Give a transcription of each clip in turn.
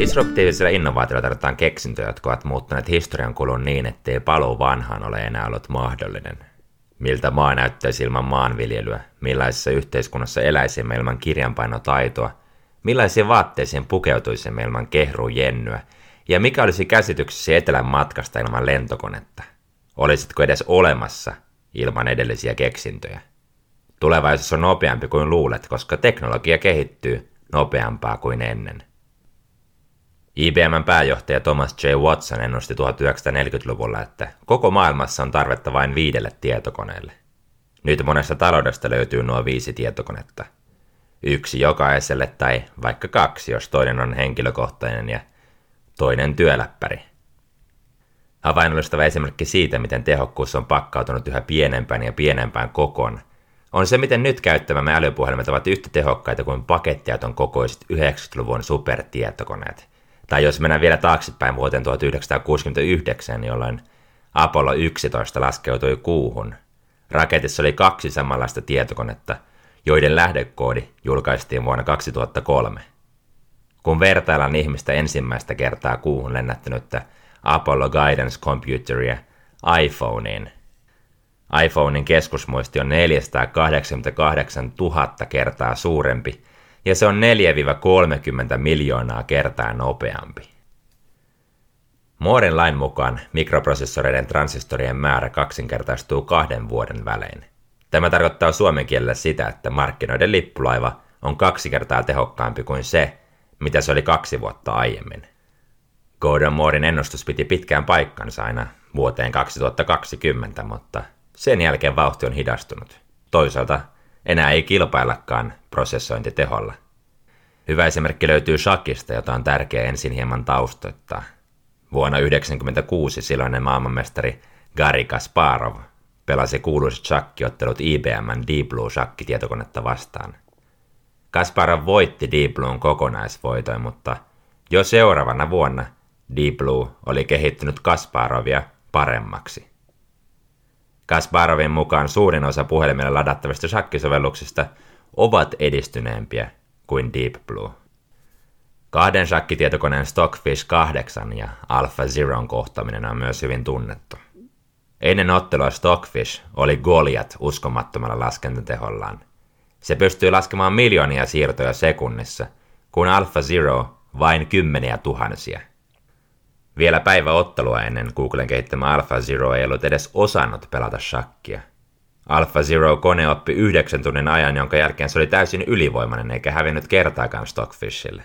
Disruptiivisilla innovaatioilla tarvitaan keksintöjä, jotka ovat muuttaneet historian kulun niin, ettei paluu vanhaan ole enää ollut mahdollinen. Miltä maa näyttäisi ilman maanviljelyä, millaisessa yhteiskunnassa eläisimme ilman kirjanpainotaitoa, millaisiin vaatteisiin pukeutuisimme ilman kehrujennyä, ja mikä olisi käsityksesi etelän matkasta ilman lentokonetta. Olisitko edes olemassa ilman edellisiä keksintöjä? Tulevaisuus on nopeampi kuin luulet, koska teknologia kehittyy nopeampaa kuin ennen. IBMn pääjohtaja Thomas J. Watson ennusti 1940-luvulla, että koko maailmassa on tarvetta vain viidelle tietokoneelle. Nyt monesta taloudesta löytyy nuo viisi tietokonetta. Yksi jokaiselle tai vaikka kaksi, jos toinen on henkilökohtainen ja toinen työläppäri. Havainnollistava esimerkki siitä, miten tehokkuus on pakkautunut yhä pienempään ja pienempään kokoon, on se, miten nyt käyttämämme älypuhelimet ovat yhtä tehokkaita kuin pakettiauton kokoiset 90-luvun supertietokoneet. Tai jos mennään vielä taaksepäin vuoteen 1969, jolloin Apollo 11 laskeutui kuuhun. Raketissa oli kaksi samanlaista tietokonetta, joiden lähdekoodi julkaistiin vuonna 2003. Kun vertaillaan ihmistä ensimmäistä kertaa kuuhun lennättänyttä Apollo Guidance Computeria iPhoneen, iPhonein keskusmuisti on 488 000 kertaa suurempi ja se on 4-30 miljoonaa kertaa nopeampi. Mooren lain mukaan mikroprosessoreiden transistorien määrä kaksinkertaistuu kahden vuoden välein. Tämä tarkoittaa suomen kielellä sitä, että markkinoiden lippulaiva on kaksi kertaa tehokkaampi kuin se, mitä se oli kaksi vuotta aiemmin. Gordon Moorin ennustus piti pitkään paikkansa aina vuoteen 2020, mutta sen jälkeen vauhti on hidastunut. Toisaalta enää ei kilpaillakaan prosessointiteholla. Hyvä esimerkki löytyy shakista, jota on tärkeää ensin hieman taustoittaa. Vuonna 1996 silloinen maailmanmestari Gary Kasparov pelasi kuuluisat shakkiottelut IBMn Deep Blue shakkitietokonetta vastaan. Kasparov voitti Deep Bluun kokonaisvoitoin, mutta jo seuraavana vuonna Deep Blue oli kehittynyt Kasparovia paremmaksi. Kasparovin mukaan suurin osa puhelimella ladattavista shakkisovelluksista ovat edistyneempiä kuin Deep Blue. Kahden shakkitietokoneen Stockfish 8 ja Alpha Zeron kohtaaminen on myös hyvin tunnettu. Ennen ottelua Stockfish oli Goliat uskomattomalla laskentatehollaan. Se pystyy laskemaan miljoonia siirtoja sekunnissa, kun Alpha Zero vain kymmeniä tuhansia. Vielä päivä ottelua ennen Googlen kehittämä Alpha Zero ei ollut edes osannut pelata shakkia. Alpha Zero kone oppi yhdeksän tunnin ajan, jonka jälkeen se oli täysin ylivoimainen eikä hävinnyt kertaakaan Stockfishille,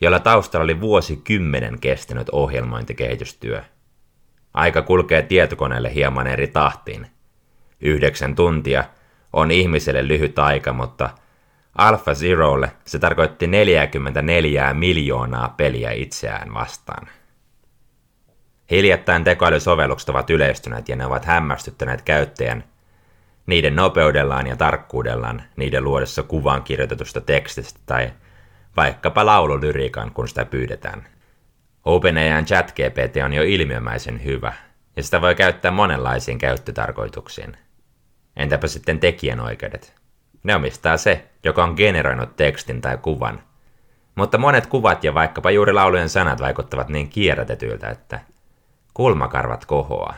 jolla taustalla oli vuosikymmenen kestänyt ohjelmointikehitystyö. Aika kulkee tietokoneelle hieman eri tahtiin. Yhdeksän tuntia on ihmiselle lyhyt aika, mutta Alpha Zerolle se tarkoitti 44 miljoonaa peliä itseään vastaan. Hiljattain tekoälysovellukset ovat yleistyneet ja ne ovat hämmästyttäneet käyttäjän niiden nopeudellaan ja tarkkuudellaan niiden luodessa kuvaan kirjoitetusta tekstistä tai vaikkapa laululyriikan, kun sitä pyydetään. OpenAIn ChatGPT on jo ilmiömäisen hyvä, ja sitä voi käyttää monenlaisiin käyttötarkoituksiin. Entäpä sitten tekijänoikeudet? Ne omistaa se, joka on generoinut tekstin tai kuvan. Mutta monet kuvat ja vaikkapa juuri laulujen sanat vaikuttavat niin kierrätetyiltä, että kulmakarvat kohoaa.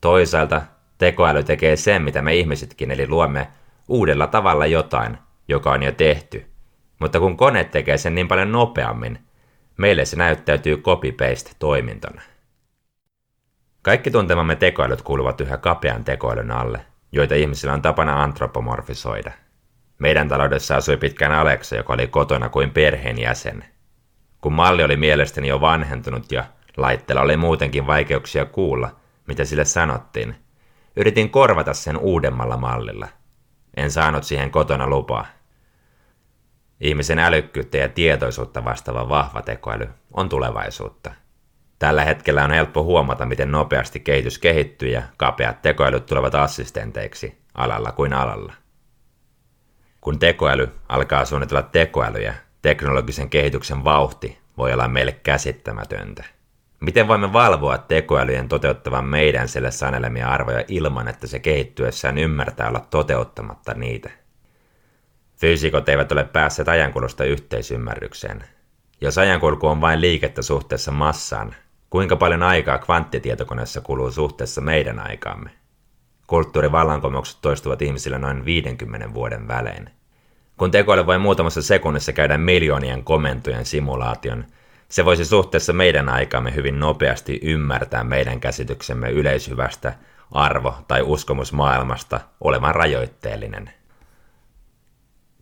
Toisaalta tekoäly tekee sen, mitä me ihmisetkin, eli luomme uudella tavalla jotain, joka on jo tehty. Mutta kun kone tekee sen niin paljon nopeammin, meille se näyttäytyy copy-paste-toimintona. Kaikki tuntemamme tekoälyt kuuluvat yhä kapean tekoälyn alle, joita ihmisillä on tapana antropomorfisoida. Meidän taloudessa asui pitkään Alexa, joka oli kotona kuin perheenjäsen. Kun malli oli mielestäni jo vanhentunut ja Laitteella oli muutenkin vaikeuksia kuulla, mitä sille sanottiin. Yritin korvata sen uudemmalla mallilla. En saanut siihen kotona lupaa. Ihmisen älykkyyttä ja tietoisuutta vastaava vahva tekoäly on tulevaisuutta. Tällä hetkellä on helppo huomata, miten nopeasti kehitys kehittyy ja kapeat tekoälyt tulevat assistenteiksi alalla kuin alalla. Kun tekoäly alkaa suunnitella tekoälyjä, teknologisen kehityksen vauhti voi olla meille käsittämätöntä. Miten voimme valvoa tekoälyjen toteuttavan meidän sille sanelemia arvoja ilman, että se kehittyessään ymmärtää olla toteuttamatta niitä? Fyysikot eivät ole päässeet ajankulusta yhteisymmärrykseen. Jos ajankulku on vain liikettä suhteessa massaan, kuinka paljon aikaa kvanttitietokoneessa kuluu suhteessa meidän aikaamme? Kulttuurivallankumoukset toistuvat ihmisillä noin 50 vuoden välein. Kun tekoäly voi muutamassa sekunnissa käydä miljoonien komentojen simulaation, se voisi suhteessa meidän aikaamme hyvin nopeasti ymmärtää meidän käsityksemme yleishyvästä arvo- tai uskomusmaailmasta olevan rajoitteellinen.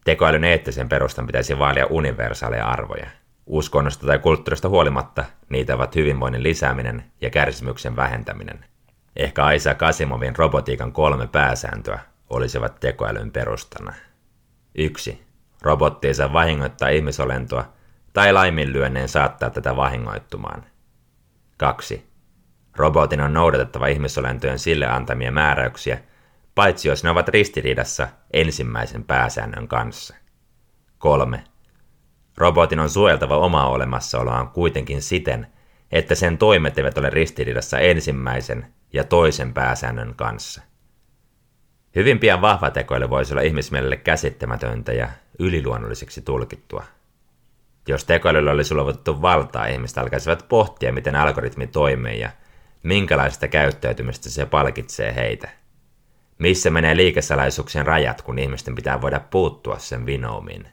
Tekoälyn eettisen perustan pitäisi vaalia universaaleja arvoja. Uskonnosta tai kulttuurista huolimatta niitä ovat hyvinvoinnin lisääminen ja kärsimyksen vähentäminen. Ehkä Isaac Asimovin robotiikan kolme pääsääntöä olisivat tekoälyn perustana. 1. Robotti ei saa vahingoittaa ihmisolentoa tai laiminlyönneen saattaa tätä vahingoittumaan. 2. Robotin on noudatettava ihmisolentojen sille antamia määräyksiä, paitsi jos ne ovat ristiriidassa ensimmäisen pääsäännön kanssa. 3. Robotin on suojeltava omaa olemassaoloaan kuitenkin siten, että sen toimet eivät ole ristiriidassa ensimmäisen ja toisen pääsäännön kanssa. Hyvin pian vahva tekoäly voisi olla ihmismielelle käsittämätöntä ja yliluonnolliseksi tulkittua. Jos tekoälyllä olisi luovutettu valtaa, ihmiset alkaisivat pohtia, miten algoritmi toimii ja minkälaista käyttäytymistä se palkitsee heitä. Missä menee liikesalaisuuksien rajat, kun ihmisten pitää voida puuttua sen vinoumiin?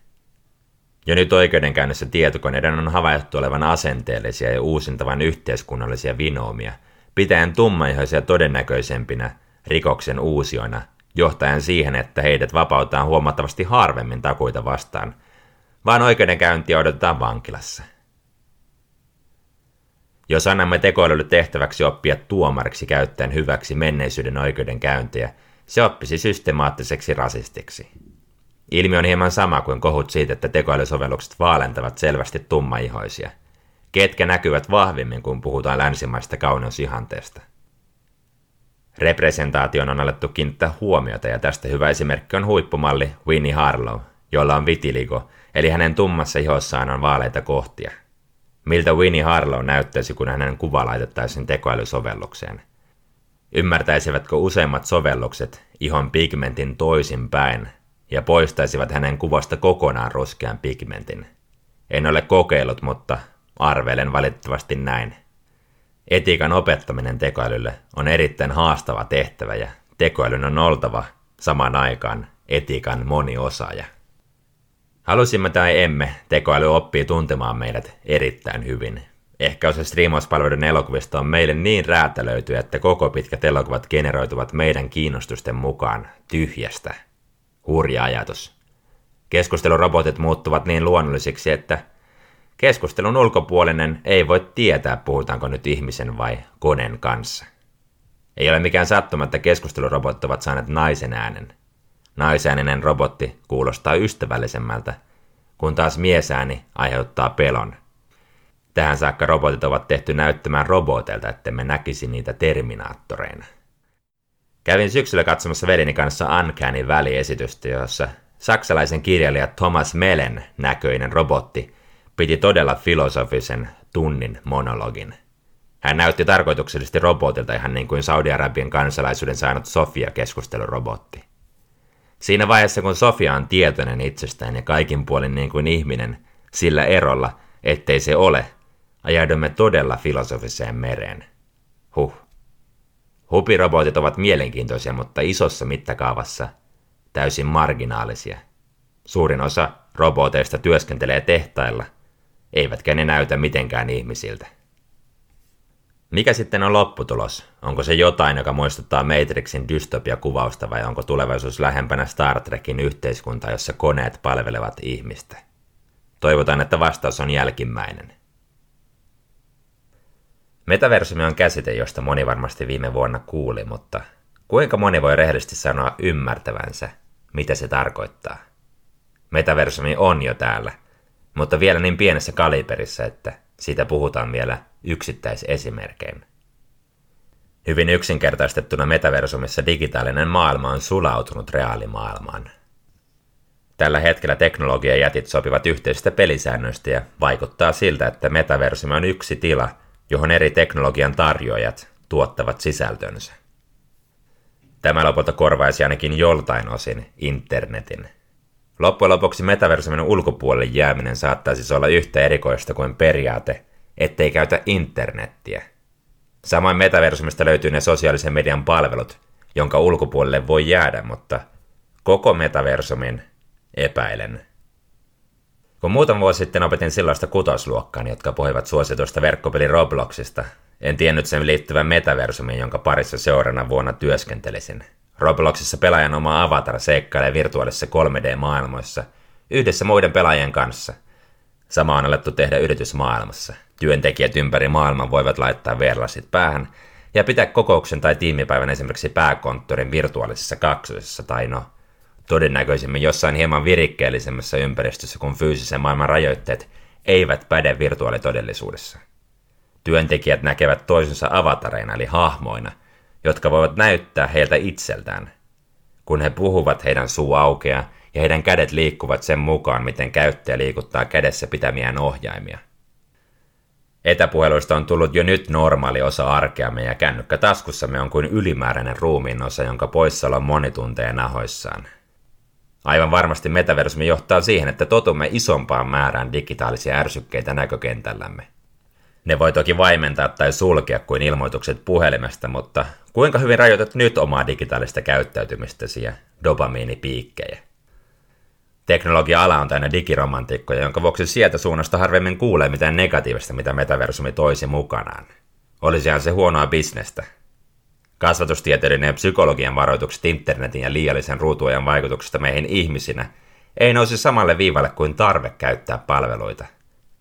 Jo nyt oikeudenkäynnissä tietokoneiden on havaittu olevan asenteellisia ja uusintavan yhteiskunnallisia vinoomia, pitäen tummaihoisia todennäköisempinä rikoksen uusioina, johtaen siihen, että heidät vapautetaan huomattavasti harvemmin takuita vastaan, vaan oikeudenkäyntiä odotetaan vankilassa. Jos annamme tekoälylle tehtäväksi oppia tuomariksi käyttäen hyväksi menneisyyden oikeudenkäyntiä, se oppisi systemaattiseksi rasistiksi. Ilmiö on hieman sama kuin kohut siitä, että tekoälysovellukset vaalentavat selvästi tummaihoisia. Ketkä näkyvät vahvimmin, kun puhutaan länsimaista kauneusihanteesta. Representaation on alettu kiinnittää huomiota ja tästä hyvä esimerkki on huippumalli Winnie Harlow, jolla on vitiligo, eli hänen tummassa ihossaan on vaaleita kohtia. Miltä Winnie Harlow näyttäisi, kun hänen kuva laitettaisiin tekoälysovellukseen? Ymmärtäisivätkö useimmat sovellukset ihon pigmentin toisin päin ja poistaisivat hänen kuvasta kokonaan ruskean pigmentin? En ole kokeillut, mutta arvelen valitettavasti näin. Etiikan opettaminen tekoälylle on erittäin haastava tehtävä ja tekoälyn on oltava samaan aikaan etiikan moniosaaja. Halusimme tai emme, tekoäly oppii tuntemaan meidät erittäin hyvin. Ehkä osa striimauspalveluiden elokuvista on meille niin räätälöity, että koko pitkät elokuvat generoituvat meidän kiinnostusten mukaan tyhjästä. Hurja ajatus. Keskustelurobotit muuttuvat niin luonnollisiksi, että keskustelun ulkopuolinen ei voi tietää, puhutaanko nyt ihmisen vai koneen kanssa. Ei ole mikään sattuma, että keskustelurobotit ovat saaneet naisen äänen. Naisääninen robotti kuulostaa ystävällisemmältä, kun taas miesääni aiheuttaa pelon. Tähän saakka robotit ovat tehty näyttämään roboteilta, me näkisi niitä terminaattoreina. Kävin syksyllä katsomassa velini kanssa Uncanny väliesitystä, jossa saksalaisen kirjailija Thomas Melen näköinen robotti piti todella filosofisen tunnin monologin. Hän näytti tarkoituksellisesti robotilta ihan niin kuin Saudi-Arabian kansalaisuuden saanut Sofia-keskustelurobotti. Siinä vaiheessa, kun Sofia on tietoinen itsestään ja kaikin puolin niin kuin ihminen, sillä erolla, ettei se ole, ajaudumme todella filosofiseen mereen. Huh. Hupirobotit ovat mielenkiintoisia, mutta isossa mittakaavassa täysin marginaalisia. Suurin osa roboteista työskentelee tehtailla, eivätkä ne näytä mitenkään ihmisiltä. Mikä sitten on lopputulos? Onko se jotain, joka muistuttaa Matrixin dystopia-kuvausta vai onko tulevaisuus lähempänä Star Trekin yhteiskunta, jossa koneet palvelevat ihmistä? Toivotaan, että vastaus on jälkimmäinen. Metaversumi on käsite, josta moni varmasti viime vuonna kuuli, mutta kuinka moni voi rehellisesti sanoa ymmärtävänsä, mitä se tarkoittaa? Metaversumi on jo täällä, mutta vielä niin pienessä kaliberissa, että siitä puhutaan vielä yksittäisesimerkein. Hyvin yksinkertaistettuna metaversumissa digitaalinen maailma on sulautunut reaalimaailmaan. Tällä hetkellä teknologiajätit sopivat yhteisistä pelisäännöistä ja vaikuttaa siltä, että metaversumi on yksi tila, johon eri teknologian tarjoajat tuottavat sisältönsä. Tämä lopulta korvaisi ainakin joltain osin internetin. Loppujen lopuksi metaversumin ulkopuolelle jääminen saattaa siis olla yhtä erikoista kuin periaate, ettei käytä internettiä. Samoin metaversumista löytyy ne sosiaalisen median palvelut, jonka ulkopuolelle voi jäädä, mutta koko metaversumin epäilen. Kun muutama vuosi sitten opetin silloista kutosluokkaani, jotka puhuivat suosituista verkkopeli Robloxista, en tiennyt sen liittyvän metaversumiin, jonka parissa seurana vuonna työskentelisin. Robloxissa pelaajan oma avatar seikkailee virtuaalisessa 3D-maailmoissa yhdessä muiden pelaajien kanssa. Sama on alettu tehdä yritysmaailmassa. Työntekijät ympäri maailman voivat laittaa verlasit päähän ja pitää kokouksen tai tiimipäivän esimerkiksi pääkonttorin virtuaalisessa kaksosessa tai no, todennäköisemmin jossain hieman virikkeellisemmässä ympäristössä, kun fyysisen maailman rajoitteet eivät päde virtuaalitodellisuudessa. Työntekijät näkevät toisensa avatareina eli hahmoina, jotka voivat näyttää heiltä itseltään. Kun he puhuvat, heidän suu aukeaa ja heidän kädet liikkuvat sen mukaan, miten käyttäjä liikuttaa kädessä pitämiään ohjaimia. Etäpuheluista on tullut jo nyt normaali osa arkeamme ja kännykkä taskussamme on kuin ylimääräinen ruumiin osa, jonka poissaolo on monitunteja nahoissaan. Aivan varmasti metaversumi johtaa siihen, että totumme isompaan määrään digitaalisia ärsykkeitä näkökentällämme. Ne voi toki vaimentaa tai sulkea kuin ilmoitukset puhelimesta, mutta kuinka hyvin rajoitat nyt omaa digitaalista käyttäytymistäsi ja dopamiinipiikkejä? Teknologia-ala on täynnä digiromantikkoja, jonka vuoksi sieltä suunnasta harvemmin kuulee mitään negatiivista, mitä metaversumi toisi mukanaan. Olisihan se huonoa bisnestä. Kasvatustieteellinen ja psykologian varoitukset internetin ja liiallisen ruutuajan vaikutuksesta meihin ihmisinä ei nousi samalle viivalle kuin tarve käyttää palveluita.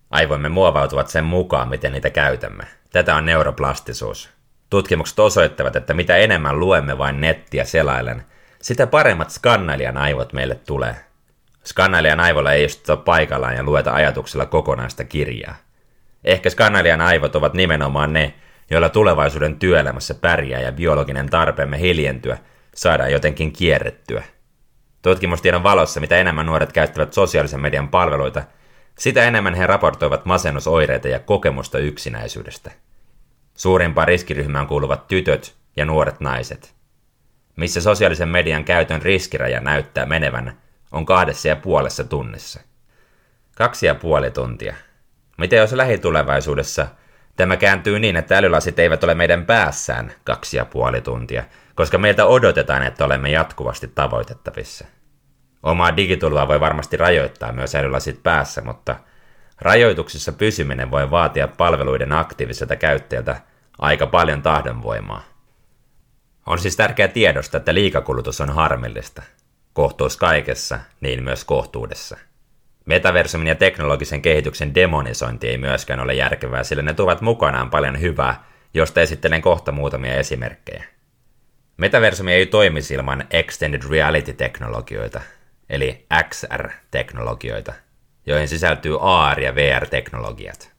Aivoimme muovautuvat sen mukaan, miten niitä käytämme. Tätä on neuroplastisuus. Tutkimukset osoittavat, että mitä enemmän luemme vain nettiä selailen, sitä paremmat skannailijan aivot meille tulee. Skannailijan aivolla ei istuta paikallaan ja lueta ajatuksella kokonaista kirjaa. Ehkä skannailijan aivot ovat nimenomaan ne, joilla tulevaisuuden työelämässä pärjää ja biologinen tarpeemme hiljentyä saadaan jotenkin kierrettyä. Tutkimustiedon valossa, mitä enemmän nuoret käyttävät sosiaalisen median palveluita, sitä enemmän he raportoivat masennusoireita ja kokemusta yksinäisyydestä. Suurimpaan riskiryhmään kuuluvat tytöt ja nuoret naiset. Missä sosiaalisen median käytön riskiraja näyttää menevän, on kahdessa ja puolessa tunnissa. Kaksi ja puoli tuntia. Mitä jos lähitulevaisuudessa tämä kääntyy niin, että älylasit eivät ole meidän päässään kaksi ja puoli tuntia, koska meiltä odotetaan, että olemme jatkuvasti tavoitettavissa. Omaa digitulvaa voi varmasti rajoittaa myös älylasit päässä, mutta rajoituksissa pysyminen voi vaatia palveluiden aktiiviselta käyttäjältä aika paljon tahdonvoimaa. On siis tärkeää tiedosta, että liikakulutus on harmillista. Kohtuus kaikessa, niin myös kohtuudessa. Metaversumin ja teknologisen kehityksen demonisointi ei myöskään ole järkevää, sillä ne tuovat mukanaan paljon hyvää, josta esittelen kohta muutamia esimerkkejä. Metaversumi ei toimisi ilman Extended Reality-teknologioita, eli XR-teknologioita, joihin sisältyy AR- ja VR-teknologiat.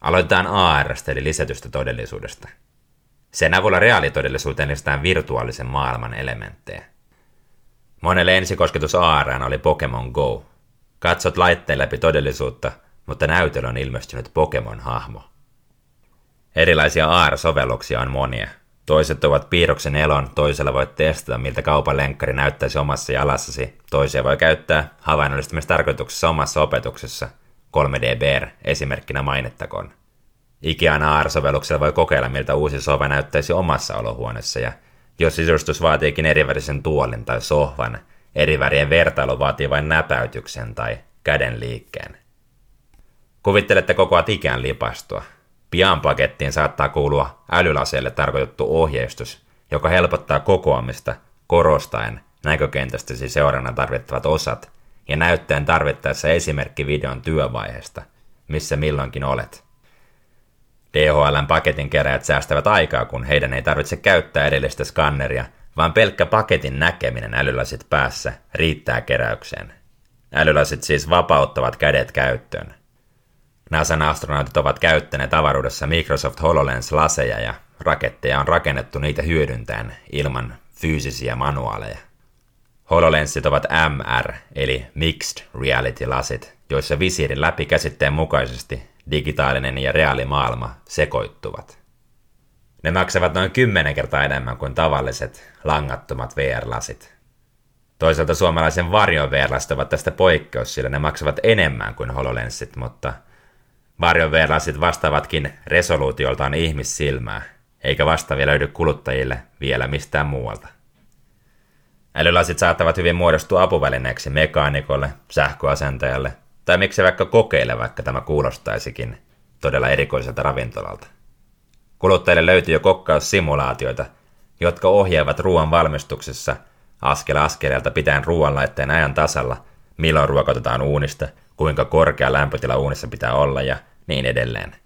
Aloitetaan ARstä eli lisätystä todellisuudesta. Sen avulla reaalitodellisuuteen lisätään virtuaalisen maailman elementtejä. Monelle ensikosketus AR oli Pokemon Go. Katsot laitteen läpi todellisuutta, mutta näytöllä on ilmestynyt Pokemon-hahmo. Erilaisia AR-sovelluksia on monia. Toiset ovat piirroksen elon, toisella voit testata, miltä kaupan lenkkari näyttäisi omassa jalassasi. Toisia voi käyttää havainnollistamistarkoituksessa omassa opetuksessa. 3D esimerkkinä mainittakoon. Ikean AR-sovelluksella voi kokeilla, miltä uusi sova näyttäisi omassa olohuoneessa, ja jos sisustus vaatiikin erivärisen tuolin tai sohvan, eri värien vertailu vaatii vain näpäytyksen tai käden liikkeen. Kuvittelette kokoa ikään lipastua. Pian pakettiin saattaa kuulua älylaseille tarkoitettu ohjeistus, joka helpottaa kokoamista korostaen näkökentästäsi seurannan tarvittavat osat ja näyttäen tarvittaessa esimerkki videon työvaiheesta, missä milloinkin olet. DHLn paketin keräjät säästävät aikaa, kun heidän ei tarvitse käyttää edellistä skanneria, vaan pelkkä paketin näkeminen älylasit päässä riittää keräykseen. Älylasit siis vapauttavat kädet käyttöön. NASAn astronautit ovat käyttäneet avaruudessa Microsoft HoloLens-laseja ja raketteja on rakennettu niitä hyödyntäen ilman fyysisiä manuaaleja. HoloLensit ovat MR eli Mixed Reality-lasit, joissa visiirin läpi käsitteen mukaisesti digitaalinen ja reaalimaailma sekoittuvat. Ne maksavat noin 10 kertaa enemmän kuin tavalliset langattomat VR-lasit. Toisaalta suomalaisen varjoverlasit ovat tästä poikkeus, sillä ne maksavat enemmän kuin HoloLensit, mutta varjoverlasit vastaavatkin resoluutioltaan ihmissilmää, eikä vastaavia löydy kuluttajille vielä mistään muualta. Älylasit saattavat hyvin muodostua apuvälineeksi mekaanikolle, sähköasentajalle tai miksi vaikka kokeile, vaikka tämä kuulostaisikin todella erikoiselta ravintolalta. Kuluttajille löytyy jo kokkaussimulaatioita, jotka ohjaavat ruoan valmistuksessa askel askeleelta pitäen ruoanlaitteen ajan tasalla, milloin ruokotetaan uunista, kuinka korkea lämpötila uunissa pitää olla ja niin edelleen.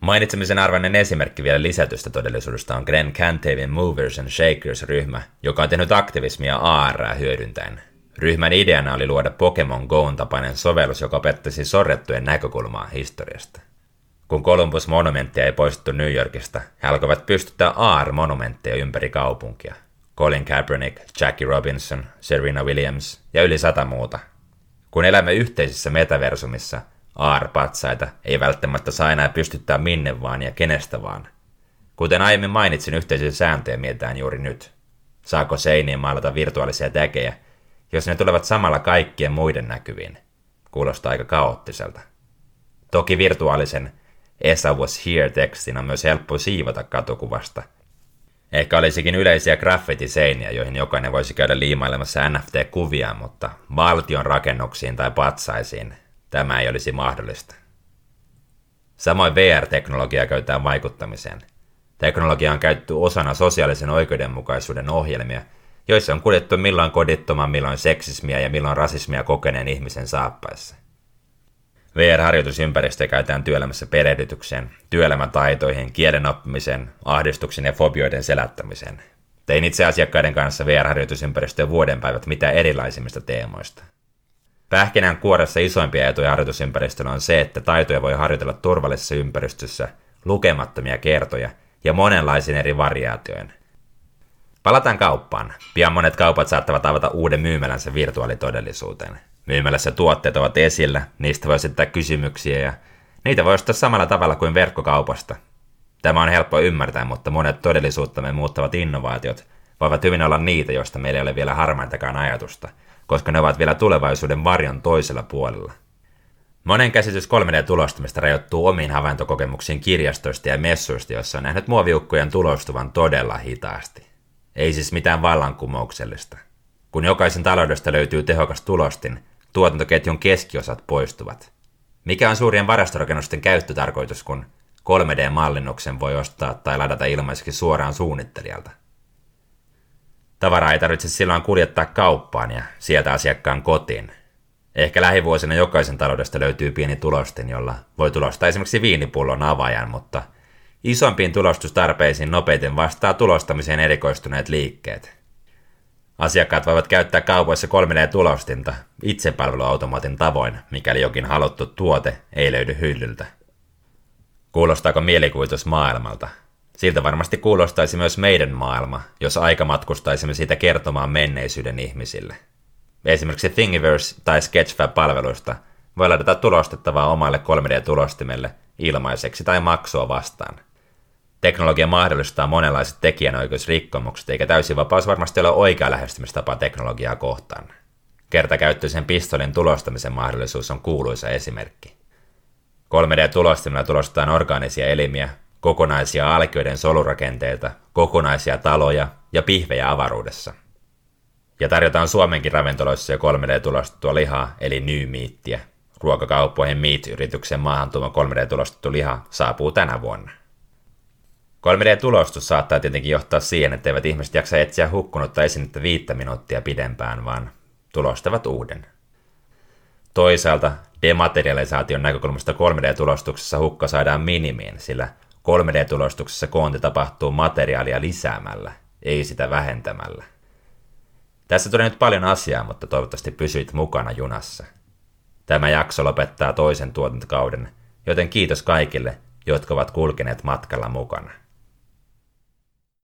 Mainitsemisen arvoinen esimerkki vielä lisätystä todellisuudesta on Glenn Cantavin Movers and Shakers-ryhmä, joka on tehnyt aktivismia AR hyödyntäen. Ryhmän ideana oli luoda Pokemon Goon tapainen sovellus, joka opettaisi sorrettujen näkökulmaa historiasta. Kun Columbus monumenttia ei poistettu New Yorkista, he alkoivat pystyttää AR-monumentteja ympäri kaupunkia. Colin Kaepernick, Jackie Robinson, Serena Williams ja yli sata muuta. Kun elämme yhteisessä metaversumissa, AR-patsaita ei välttämättä saa enää pystyttää minne vaan ja kenestä vaan. Kuten aiemmin mainitsin, yhteisiä sääntöjä mietitään juuri nyt. Saako seiniin maalata virtuaalisia täkejä, jos ne tulevat samalla kaikkien muiden näkyviin? Kuulostaa aika kaoottiselta. Toki virtuaalisen Esa was here-tekstin on myös helppo siivota katukuvasta. Ehkä olisikin yleisiä graffiti-seiniä, joihin jokainen voisi käydä liimailemassa NFT-kuvia, mutta valtion rakennuksiin tai patsaisiin tämä ei olisi mahdollista. Samoin VR-teknologiaa käytetään vaikuttamiseen. Teknologia on käytetty osana sosiaalisen oikeudenmukaisuuden ohjelmia, joissa on kuljettu milloin kodittoman, milloin seksismiä ja milloin rasismia kokeneen ihmisen saappaissa. VR-harjoitusympäristö käytetään työelämässä perehdytykseen, työelämätaitoihin, kielen oppimiseen, ahdistuksen ja fobioiden selättämiseen. Tein itse asiakkaiden kanssa VR-harjoitusympäristöön vuodenpäivät mitä erilaisimmista teemoista. Pähkinän kuoressa isoimpia etuja harjoitusympäristöllä on se, että taitoja voi harjoitella turvallisessa ympäristössä lukemattomia kertoja ja monenlaisin eri variaatioin. Palataan kauppaan. Pian monet kaupat saattavat avata uuden myymälänsä virtuaalitodellisuuteen. Myymälässä tuotteet ovat esillä, niistä voi esittää kysymyksiä ja niitä voi ostaa samalla tavalla kuin verkkokaupasta. Tämä on helppo ymmärtää, mutta monet todellisuuttamme muuttavat innovaatiot voivat hyvin olla niitä, joista meillä ei ole vielä harmaintakaan ajatusta, koska ne ovat vielä tulevaisuuden varjon toisella puolella. Monen käsitys 3D-tulostumista rajoittuu omiin havaintokokemuksiin kirjastoista ja messuista, joissa on nähnyt muoviukkojen tulostuvan todella hitaasti. Ei siis mitään vallankumouksellista. Kun jokaisen taloudesta löytyy tehokas tulostin, tuotantoketjun keskiosat poistuvat. Mikä on suurien varastorakennusten käyttötarkoitus, kun 3D-mallinnuksen voi ostaa tai ladata ilmaiseksi suoraan suunnittelijalta? Tavaraa ei tarvitse silloin kuljettaa kauppaan ja sieltä asiakkaan kotiin. Ehkä lähivuosina jokaisen taloudesta löytyy pieni tulostin, jolla voi tulostaa esimerkiksi viinipullon avajan, mutta isompiin tulostustarpeisiin nopeiten vastaa tulostamiseen erikoistuneet liikkeet – Asiakkaat voivat käyttää kaupoissa 3D-tulostinta itsepalveluautomaatin tavoin, mikäli jokin haluttu tuote ei löydy hyllyltä. Kuulostaako mielikuvitus maailmalta? Siltä varmasti kuulostaisi myös meidän maailma, jos aika matkustaisimme siitä kertomaan menneisyyden ihmisille. Esimerkiksi Thingiverse tai Sketchfab-palveluista voi ladata tulostettavaa omalle 3D-tulostimelle ilmaiseksi tai maksua vastaan. Teknologia mahdollistaa monenlaiset tekijänoikeusrikkomukset, eikä täysivapaus varmasti ole oikea lähestymistapa teknologiaa kohtaan. Kertakäyttöisen pistolin tulostamisen mahdollisuus on kuuluisa esimerkki. 3D-tulostimella tulostetaan orgaanisia elimiä, kokonaisia alkioiden solurakenteita, kokonaisia taloja ja pihvejä avaruudessa. Ja tarjotaan Suomenkin ravintoloissa jo 3D-tulostettua lihaa, eli nyymiittiä. Ruokakauppoihin Meat-yrityksen maahantuoma 3D-tulostettu liha saapuu tänä vuonna. 3D-tulostus saattaa tietenkin johtaa siihen, että eivät ihmiset jaksa etsiä hukkunutta esinettä viittä minuuttia pidempään, vaan tulostavat uuden. Toisaalta dematerialisaation näkökulmasta 3D-tulostuksessa hukka saadaan minimiin, sillä 3D-tulostuksessa koonti tapahtuu materiaalia lisäämällä, ei sitä vähentämällä. Tässä tuli nyt paljon asiaa, mutta toivottavasti pysyit mukana junassa. Tämä jakso lopettaa toisen tuotantokauden, joten kiitos kaikille, jotka ovat kulkeneet matkalla mukana.